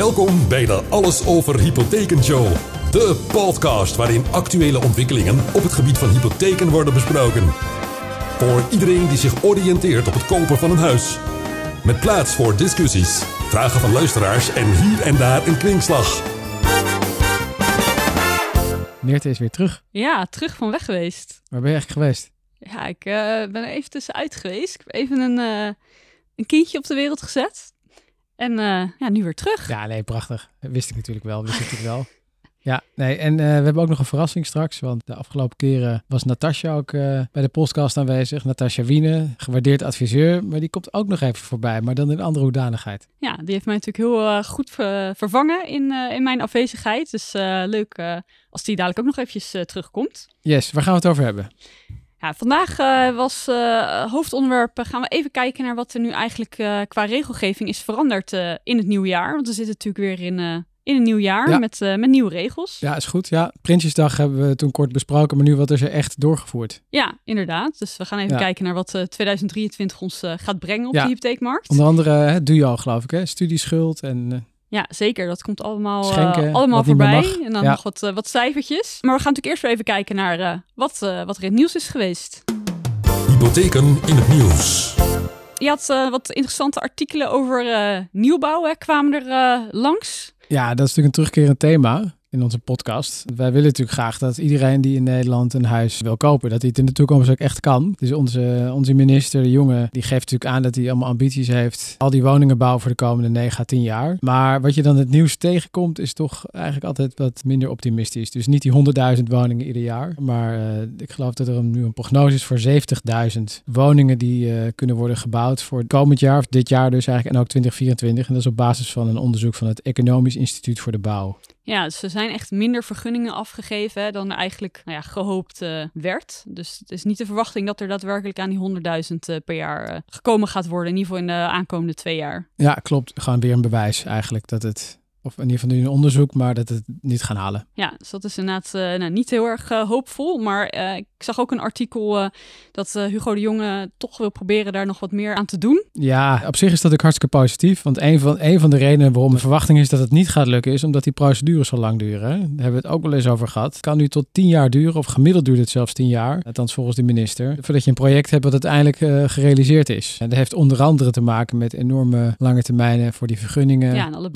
Welkom bij de Alles over Hypotheken Show. De podcast waarin actuele ontwikkelingen op het gebied van hypotheken worden besproken. Voor iedereen die zich oriënteert op het kopen van een huis. Met plaats voor discussies, vragen van luisteraars en hier en daar een kwinkslag. Meerte is weer terug. Ja, terug van weg geweest. Waar ben je eigenlijk geweest? Ja, ik eh, ben er even tussenuit geweest. Ik heb even een, eh, een kindje op de wereld gezet. En eh, ja, nu weer terug. Ja, nee, prachtig. Dat wist ik natuurlijk wel. Wist ik natuurlijk wel. Ja, nee, en eh, we hebben ook nog een verrassing straks. Want de afgelopen keren was Natasja ook eh, bij de podcast aanwezig. Natasja Wiene, gewaardeerd adviseur. Maar die komt ook nog even voorbij, maar dan in andere hoedanigheid. Ja, die heeft mij natuurlijk heel goed ver- vervangen in, in mijn afwezigheid. Dus leuk als die dadelijk ook nog eventjes terugkomt. Yes, waar gaan we het over hebben? Ja, vandaag eh, was eh, hoofdonderwerp. gaan we even kijken naar wat er nu eigenlijk eh, qua regelgeving is veranderd in het nieuwe jaar. Want we zitten natuurlijk weer in, in een nieuw jaar Ja. met, met nieuwe regels. Ja, is goed. Ja, Prinsjesdag hebben we toen kort besproken, maar nu wat is er echt doorgevoerd? Ja, inderdaad. Dus we gaan even Ja. kijken naar wat eh, 2023 ons gaat brengen op Ja. de hypotheekmarkt. Onder andere, hè, doe je al geloof ik, hè? Studieschuld en... Ja, zeker. Dat komt allemaal, eh, allemaal voorbij. En dan Ja. nog wat, eh, wat cijfertjes. Maar we gaan natuurlijk eerst weer even kijken naar eh, wat, eh, wat er in het nieuws is geweest. Hypotheken in het nieuws. Je had eh, wat interessante artikelen over eh, nieuwbouw, hè, kwamen er langs. Ja, dat is natuurlijk een terugkerend thema in onze podcast. Wij willen natuurlijk graag dat iedereen die in Nederland een huis wil kopen, dat hij het in de toekomst ook echt kan. Dus onze, onze minister, de jongen, die geeft natuurlijk aan dat hij allemaal ambities heeft. Al die woningen bouwen voor de komende 9 à 10 jaar. Maar wat je dan het nieuws tegenkomt, is toch eigenlijk altijd wat minder optimistisch. Dus niet die 100.000 woningen ieder jaar. Maar eh, ik geloof dat er nu een prognose is voor 70.000 woningen die eh, kunnen worden gebouwd voor het komend jaar, of dit jaar dus eigenlijk, en ook 2024. En dat is op basis van een onderzoek van het Economisch Instituut voor de Bouw. Ja, dus er zijn echt minder vergunningen afgegeven dan er eigenlijk nou ja, gehoopt eh, werd. Dus het is niet de verwachting dat er daadwerkelijk aan die 100.000 eh, per jaar eh, gekomen gaat worden. In ieder geval in de aankomende twee jaar. Ja, klopt. Gewoon weer een bewijs eigenlijk dat het, of in ieder geval nu een onderzoek, maar dat het niet gaan halen. Ja, dus dat is inderdaad eh, nou, niet heel erg eh, hoopvol. Maar eh, ik zag ook een artikel dat Hugo de Jonge toch wil proberen daar nog wat meer aan te doen. Ja, op zich is dat ook hartstikke positief. Want een van, een van de redenen waarom de verwachting is dat het niet gaat lukken, is omdat die procedures zo lang duren. Daar hebben we het ook wel eens over gehad. Het kan nu tot tien jaar duren, of gemiddeld duurt het zelfs tien jaar. Althans volgens de minister. Voordat je een project hebt wat uiteindelijk gerealiseerd is. En dat heeft onder andere te maken met enorme lange termijnen voor die vergunningen. Ja, en alle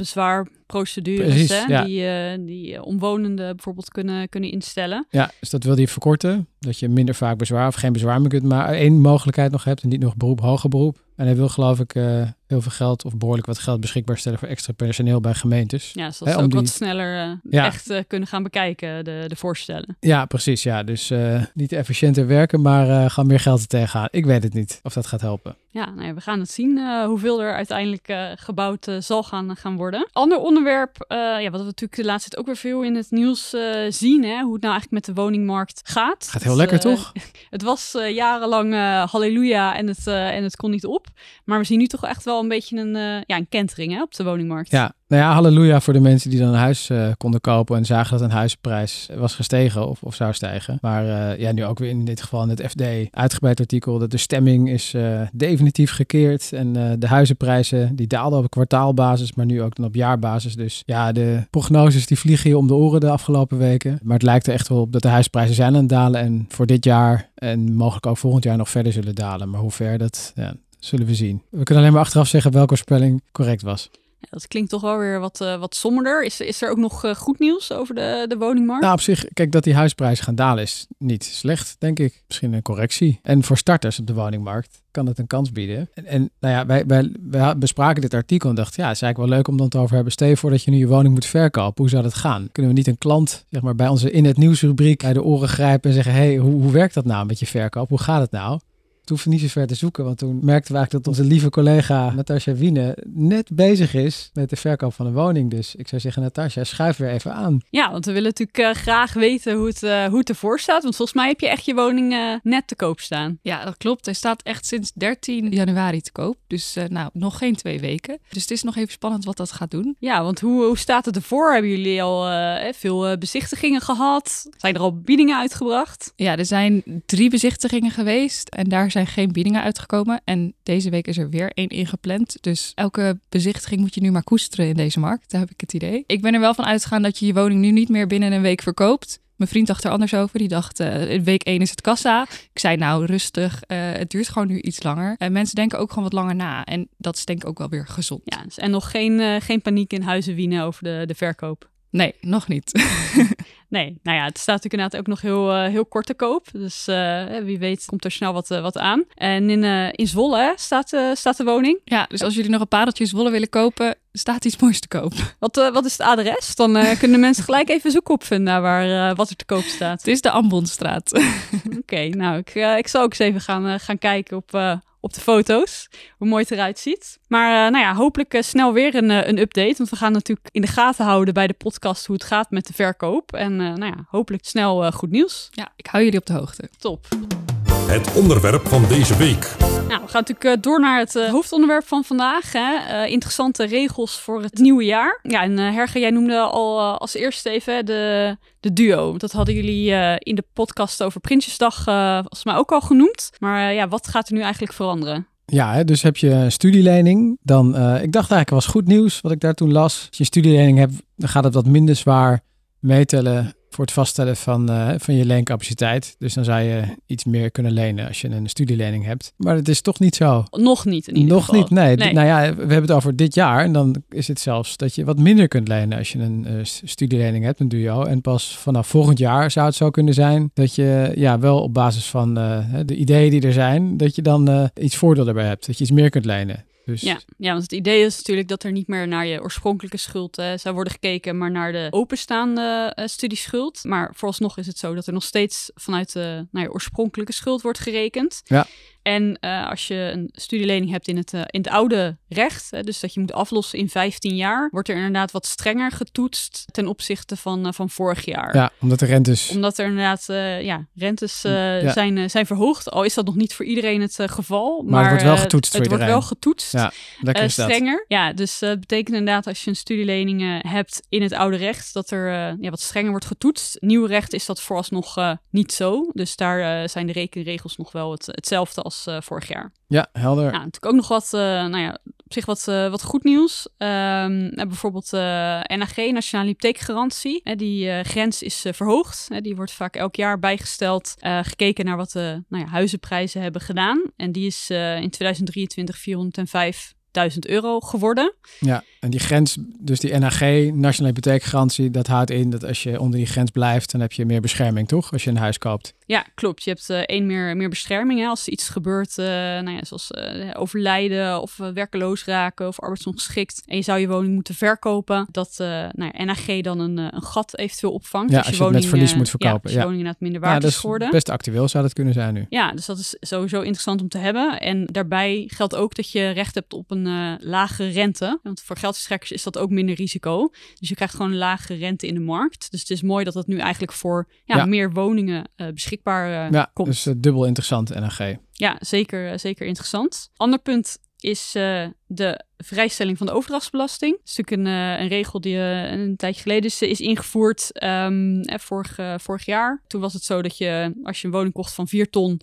bezwaarprocedures Precies, hè, ja. die, eh, die eh, omwonenden bijvoorbeeld kunnen, kunnen instellen. Ja, dus dat wil hij verkorten. Dat je minder vaak bezwaar of geen bezwaar meer kunt, maar één mogelijkheid nog hebt en niet nog beroep, hoger beroep. En hij wil geloof ik eh, heel veel geld of behoorlijk wat geld beschikbaar stellen voor extra personeel bij gemeentes. Ja, zodat Hè, ze om ook die- wat sneller eh, Ja. echt eh, kunnen gaan bekijken, de, de voorstellen. Ja, precies. Ja, dus niet efficiënter werken, maar gaan meer geld er tegenaan. Ik weet het niet of dat gaat helpen. Ja, nou ja, we gaan het zien hoeveel er uiteindelijk gebouwd zal gaan, gaan worden. Ander onderwerp, ja, wat we natuurlijk de laatste tijd ook weer veel in het nieuws zien, hè, hoe het nou eigenlijk met de woningmarkt gaat. Gaat heel Dus, lekker, eh, toch? Het was jarenlang halleluja en het, en het kon niet op. Maar we zien nu toch echt wel een beetje een, eh, ja, een kentering hè, op de woningmarkt. Ja, nou ja, halleluja voor de mensen die dan een huis eh, konden kopen en zagen dat een huizenprijs was gestegen of, of zou stijgen. Maar eh, ja, nu ook weer in dit geval in het FD uitgebreid artikel dat de stemming is definitief gekeerd en de huizenprijzen die daalden op kwartaalbasis, maar nu ook dan op jaarbasis. Dus ja, de prognoses die vliegen je om de oren de afgelopen weken. Maar het lijkt er echt wel op dat de huisprijzen zijn aan het dalen en voor dit jaar en mogelijk ook volgend jaar nog verder zullen dalen. Maar hoe ver, dat ja, zullen we zien. We kunnen alleen maar achteraf zeggen welke voorspelling correct was. Ja, dat klinkt toch wel weer wat, eh, wat somberder. Is, is er ook nog eh, goed nieuws over de, de woningmarkt? Nou, op zich, kijk, dat die huisprijzen gaan dalen is niet slecht, denk ik. Misschien een correctie. En voor starters op de woningmarkt kan het een kans bieden. En, en nou ja, wij, wij, wij bespraken dit artikel en dachten, ja, het is eigenlijk wel leuk om dan te over hebben. Stel je voor dat je nu je woning moet verkopen. Hoe zou dat gaan? Kunnen we niet een klant, zeg maar, bij onze in het nieuwsrubriek bij de oren grijpen en zeggen, hey, hoe, hoe werkt dat nou met je verkoop? Hoe gaat het nou? Toen hoefden we niet zo ver te zoeken, want toen merkten we eigenlijk dat onze lieve collega Natasja Wiene net bezig is met de verkoop van een woning. Dus ik zou zeggen, Natasja, schuif weer even aan. Ja, want we willen natuurlijk eh, graag weten hoe het, eh, hoe het ervoor staat. Want volgens mij heb je echt je woning eh, net te koop staan. Ja, dat klopt. Hij staat echt sinds 13 januari te koop. Dus nou, nog geen twee weken. Dus het is nog even spannend wat dat gaat doen. Ja, want hoe, hoe staat het ervoor? Hebben jullie al veel bezichtigingen gehad? Zijn er al biedingen uitgebracht? Ja, er zijn drie bezichtigingen geweest. En daar zijn geen biedingen uitgekomen. En deze week is er weer één ingepland. Dus elke bezichtiging moet je nu maar koesteren in deze markt. Daar heb ik het idee. Ik ben er wel van uitgegaan dat je je woning nu niet meer binnen een week verkoopt. Mijn vriend dacht er anders over. Die dacht, uh, week 1 is het kassa. Ik zei, nou, rustig. Uh, het duurt gewoon nu iets langer. En mensen denken ook gewoon wat langer na. En dat is denk ik ook wel weer gezond. Ja, dus en nog geen, uh, geen paniek in Huizen Wienen over de, de verkoop. Nee, nog niet. nee, nou ja, het staat natuurlijk inderdaad ook nog heel, uh, heel kort te koop. Dus uh, wie weet komt er snel wat, uh, wat aan. En in, in Zwolle staat, staat de woning. Ja, dus als jullie nog een pareltje Zwolle willen kopen, staat iets moois te koop. Wat, wat is het adres? Dan kunnen mensen gelijk even zoeken opvinden waar wat er te koop staat. Het is de Ambonstraat. Oké, okay, nou, ik, ik zal ook eens even gaan, gaan kijken op op de foto's. Hoe mooi het eruit ziet. Maar uh, nou ja, hopelijk uh, snel weer een, uh, een update. Want we gaan natuurlijk in de gaten houden bij de podcast hoe het gaat met de verkoop. En nou ja, hopelijk snel goed nieuws. Ja, ik hou jullie op de hoogte. Top. Het onderwerp van deze week. Nou, we gaan natuurlijk door naar het hoofdonderwerp van vandaag. Hè. interessante regels voor het nieuwe jaar. Ja, en Herge, jij noemde al als eerste even de, de duo. Dat hadden jullie in de podcast over Prinsjesdag volgens mij ook al genoemd. Maar ja, wat gaat er nu eigenlijk veranderen? Ja, dus heb je een studielening, dan, uh, ik dacht eigenlijk was goed nieuws wat ik daar toen las. Als je een studielening hebt, dan gaat het wat minder zwaar meetellen voor het vaststellen van, uh, van je leencapaciteit. Dus dan zou je iets meer kunnen lenen als je een studielening hebt. Maar het is toch niet zo. Nog niet in ieder Nog geval. niet, nee. nee. Nou ja, we hebben het over dit jaar. En dan is het zelfs dat je wat minder kunt lenen als je een uh, studielening hebt, een duo. En pas vanaf volgend jaar zou het zo kunnen zijn dat je ja, wel op basis van uh, de ideeën die er zijn, dat je dan iets voordeel erbij hebt. Dat je iets meer kunt lenen. Dus... Ja, ja, want het idee is natuurlijk dat er niet meer naar je oorspronkelijke schuld uh, zou worden gekeken, maar naar de openstaande uh, studieschuld. Maar vooralsnog is het zo dat er nog steeds vanuit de naar je oorspronkelijke schuld wordt gerekend. Ja. En uh, als je een studielening hebt in het, uh, in het oude recht, hè, dus dat je moet aflossen in 15 jaar, wordt er inderdaad wat strenger getoetst ten opzichte van, uh, van vorig jaar. Ja, omdat de rentes. Omdat er inderdaad ja, rentes ja. zijn, zijn verhoogd. Al is dat nog niet voor iedereen het geval. Maar, maar, het wordt wel getoetst. het wordt wel getoetst. Ja, lekker strenger. Ja, dus dat betekent inderdaad als je een studielening hebt in het oude recht, dat er ja, wat strenger wordt getoetst. Nieuw recht is dat vooralsnog niet zo. Dus daar zijn de rekenregels nog wel het, hetzelfde als uh, vorig jaar. Ja, helder. Ja, natuurlijk ook nog wat, uh, nou ja, op zich wat, uh, wat goed nieuws. Um, bijvoorbeeld NAG, Nationale Hypotheekgarantie. die grens is verhoogd. die wordt vaak elk jaar bijgesteld. gekeken naar wat de nou ja, huizenprijzen hebben gedaan. En die is in 2023 405 1000 euro geworden. Ja, en die grens, dus die NHG, Nationale Hypotheekgarantie, dat houdt in dat als je onder die grens blijft, dan heb je meer bescherming, toch? Als je een huis koopt. Ja, klopt. Je hebt uh, één meer, meer bescherming. Hè? Als er iets gebeurt, uh, nou ja, zoals uh, overlijden of werkeloos raken of arbeidsongeschikt. En je zou je woning moeten verkopen. Dat nou ja, NAG dan een, een gat eventueel opvangt. Ja, als, als je, woning, met verlies moet verkopen. Ja, als je woning inderdaad minder waard ja, is geworden. Best actueel zou dat kunnen zijn nu. Ja, dus dat is sowieso interessant om te hebben. En daarbij geldt ook dat je recht hebt op een lage rente. Want voor geldverstrekkers is dat ook minder risico. Dus je krijgt gewoon een lage rente in de markt. Dus het is mooi dat dat nu eigenlijk voor ja, meer woningen uh, beschikbaar uh, ja, komt. Dus uh, dubbel interessant, NAG. Ja, zeker, zeker interessant. Ander punt is de vrijstelling van de overdrachtsbelasting. Dat is natuurlijk een, een regel die een tijdje geleden is, is ingevoerd, um, vorig, vorig jaar. Toen was het zo dat je, als je een woning kocht van 4 ton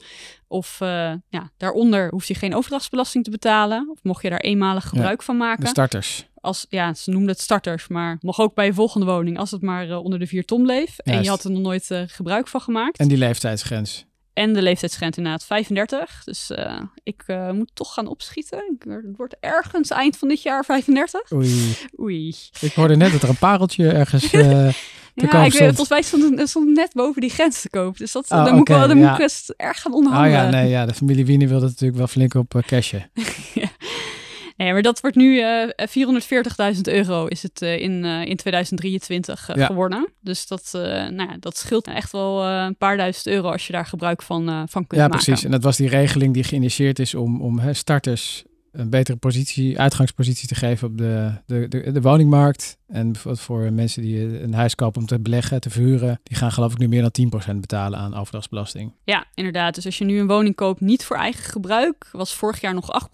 of ja, daaronder, hoef je geen overdrachtsbelasting te betalen. Of mocht je daar eenmalig gebruik ja, van maken. De starters. Als, ja, ze noemden het starters, maar nog ook bij je volgende woning als het maar uh, onder de 4 ton bleef. Juist. En je had er nog nooit uh, gebruik van gemaakt. En die leeftijdsgrens. En de leeftijdsgrens inderdaad 35. Dus uh, ik moet toch gaan opschieten. Het wordt ergens eind van dit jaar 35. Oei. Oei. Ik hoorde net dat er een pareltje ergens... te ja, ik stond. weet, volgens mij stond het, stond net boven die grens te koop. Dus dat, Oh, dan moet ik, wel, dan ja. moet ik erg gaan Oh onderhandelen. ja, nee, ja, de familie Wiener wilde natuurlijk wel flink op uh, cashen. Nee, maar dat wordt nu uh, 440.000 euro is het uh, in, uh, in 2023 Ja. geworden. Dus dat, eh, nou ja, dat scheelt echt wel eh, een paar duizend euro als je daar gebruik van, eh, van kunt Ja, maken. precies. En dat was die regeling die geïnitieerd is om, om hè, starters een betere positie, uitgangspositie te geven op de, de, de, de woningmarkt. En bijvoorbeeld voor mensen die een huis kopen om te beleggen, te verhuren, die gaan geloof ik nu meer dan 10% betalen aan overdrachtsbelasting. Ja, inderdaad. Dus als je nu een woning koopt niet voor eigen gebruik, was vorig jaar nog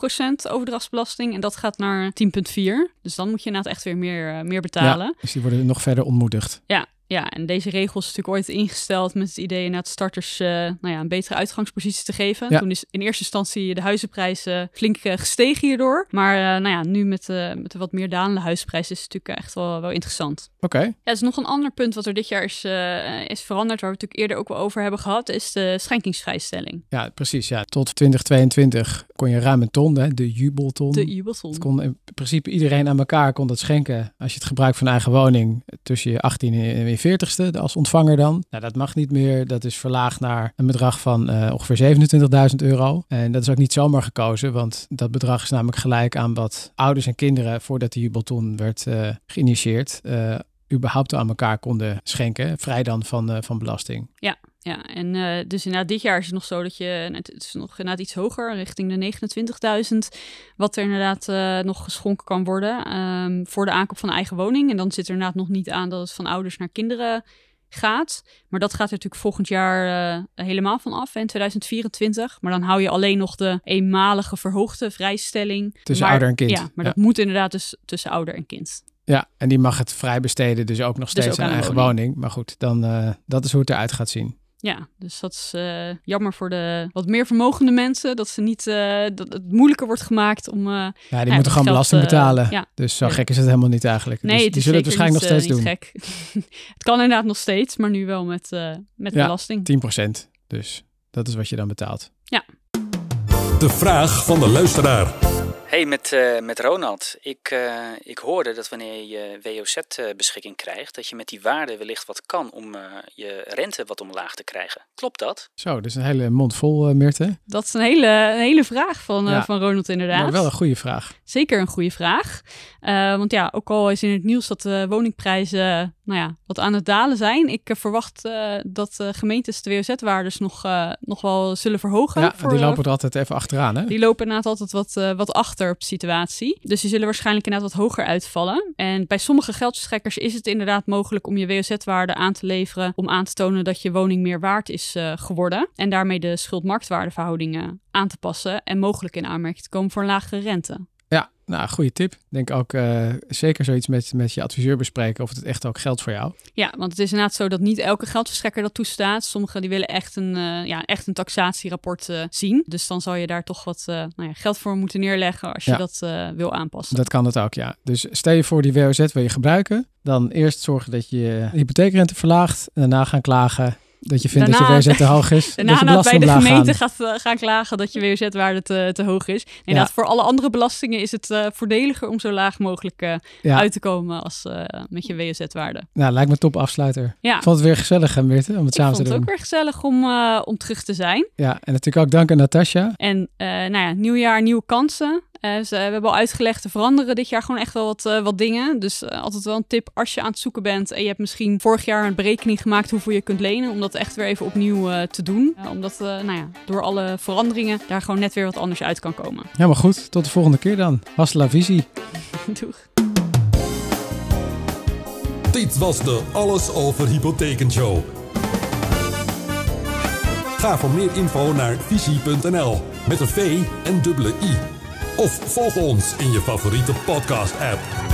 8% overdrachtsbelasting en dat gaat naar 10,4. Dus dan moet je inderdaad echt weer meer, eh, meer betalen. Ja, dus die worden nog verder ontmoedigd. Ja, en deze regel is natuurlijk ooit ingesteld met het idee naar starters uh, nou ja, een betere uitgangspositie te geven. Ja. Toen is in eerste instantie de huizenprijzen flink uh, gestegen hierdoor. Maar uh, nou ja, nu met, met de wat meer dalende huisprijs is het natuurlijk echt wel, wel interessant. Oké. Ja, er is nog een ander punt wat er dit jaar is, is veranderd, waar we het natuurlijk eerder ook wel over hebben gehad, is de schenkingsvrijstelling. Ja, precies. Ja. Tot 2022 kon je ruim een ton, hè, de jubelton. De jubelton. Het kon in principe iedereen aan elkaar kon dat schenken als je het gebruikt van eigen woning tussen je 18 en je 40ste als ontvanger dan. Nou, dat mag niet meer. Dat is verlaagd naar een bedrag van uh, ongeveer 27.000 euro. En dat is ook niet zomaar gekozen, want dat bedrag is namelijk gelijk aan wat ouders en kinderen voordat de jubelton werd uh, geïnitieerd. Uh, überhaupt aan elkaar konden schenken, vrij dan van, van belasting. Ja, ja, en uh, dus inderdaad, dit jaar is het nog zo dat je, het is nog inderdaad iets hoger, richting de 29.000, wat er inderdaad uh, nog geschonken kan worden um, voor de aankoop van een eigen woning. En dan zit er inderdaad nog niet aan dat het van ouders naar kinderen gaat. Maar dat gaat er natuurlijk volgend jaar uh, helemaal van af, in 2024. Maar dan hou je alleen nog de eenmalige verhoogde vrijstelling. Tussen maar, ouder en kind. Ja, maar ja. dat moet inderdaad dus tussen ouder en kind. Ja, en die mag het vrij besteden, dus ook nog steeds dus ook aan aan eigen woning. woning. Maar goed, dan dat is hoe het eruit gaat zien. Ja, dus dat is uh, jammer voor de wat meer vermogende mensen. Dat, ze niet, uh, dat het moeilijker wordt gemaakt om. Uh, ja, die moeten gewoon belasting betalen. ja. Dus zo gek is het helemaal niet eigenlijk. Nee, dus het die zullen het waarschijnlijk nog steeds doen. Gek. het kan inderdaad nog steeds, maar nu wel met, met ja, belasting. 10%. Dus dat is wat je dan betaalt. Ja. De vraag van de luisteraar. Hey, met, uh, met Ronald. Ik, uh, ik hoorde dat wanneer je WOZ-beschikking krijgt, dat je met die waarde wellicht wat kan om uh, je rente wat omlaag te krijgen. Klopt dat? Zo, dat is een hele mond vol, Mirte. Dat is een hele, een hele vraag van, Ja. van Ronald inderdaad. Maar wel een goede vraag. Zeker een goede vraag. Uh, want ja, ook al is in het nieuws dat de woningprijzen nou ja, wat aan het dalen zijn. Ik uh, verwacht uh, dat uh, gemeentes de WOZ-waardes nog, nog wel zullen verhogen. Ja, voor, die lopen er altijd even achteraan, hè? Die lopen inderdaad altijd wat, wat achter op de situatie. Dus die zullen waarschijnlijk inderdaad wat hoger uitvallen. En bij sommige geldverstrekkers is het inderdaad mogelijk om je WOZ-waarde aan te leveren... om aan te tonen dat je woning meer waard is geworden. En daarmee de schuld-marktwaardeverhoudingen aan te passen... en mogelijk in aanmerking te komen voor een lagere rente. Nou, goede tip. Denk ook uh, zeker zoiets met, met je adviseur bespreken of het echt ook geldt voor jou. Ja, want het is inderdaad zo dat niet elke geldverstrekker dat toestaat. Sommigen die willen echt een, uh, ja, echt een taxatierapport uh, zien. Dus dan zal je daar toch wat nou ja, geld voor moeten neerleggen als je Ja. dat wil aanpassen. Dat kan het ook, ja. Dus stel je voor die WOZ wil je gebruiken. Dan eerst zorgen dat je je hypotheekrente verlaagt. En daarna gaan klagen dat je vindt Daarna- dat je WOZ te hoog is. Daarna dat je dat bij de gemeente gaan. gaat eh, gaan klagen dat je WOZ-waarde te, te hoog is. Inderdaad, voor alle andere belastingen is het eh, voordeliger om zo laag mogelijk eh, Ja, uit te komen als met je WOZ-waarde. nou, lijkt me top afsluiter. Ja, Ik vond het weer gezellig, hè, Mirte, om het ik samen vond te het doen. ook weer gezellig om, om terug te zijn. Ja, en natuurlijk ook dank aan Natasja. En nou ja, nieuw jaar, nieuwe kansen. Eh, dus, eh, we hebben al uitgelegd, er veranderen dit jaar gewoon echt wel wat, eh, wat dingen. Dus altijd wel een tip als je aan het zoeken bent en je hebt misschien vorig jaar een berekening gemaakt hoeveel je kunt lenen, om dat echt weer even opnieuw eh, te doen. Omdat eh, nou ja, door alle veranderingen daar gewoon net weer wat anders uit kan komen. Helemaal goed. Tot de volgende keer dan. Hasta la visie. Doeg. Dit was de Alles Over Hypotheken Show. Ga voor meer info naar visie.nl met een V en dubbele I. Of volg ons in je favoriete podcast app.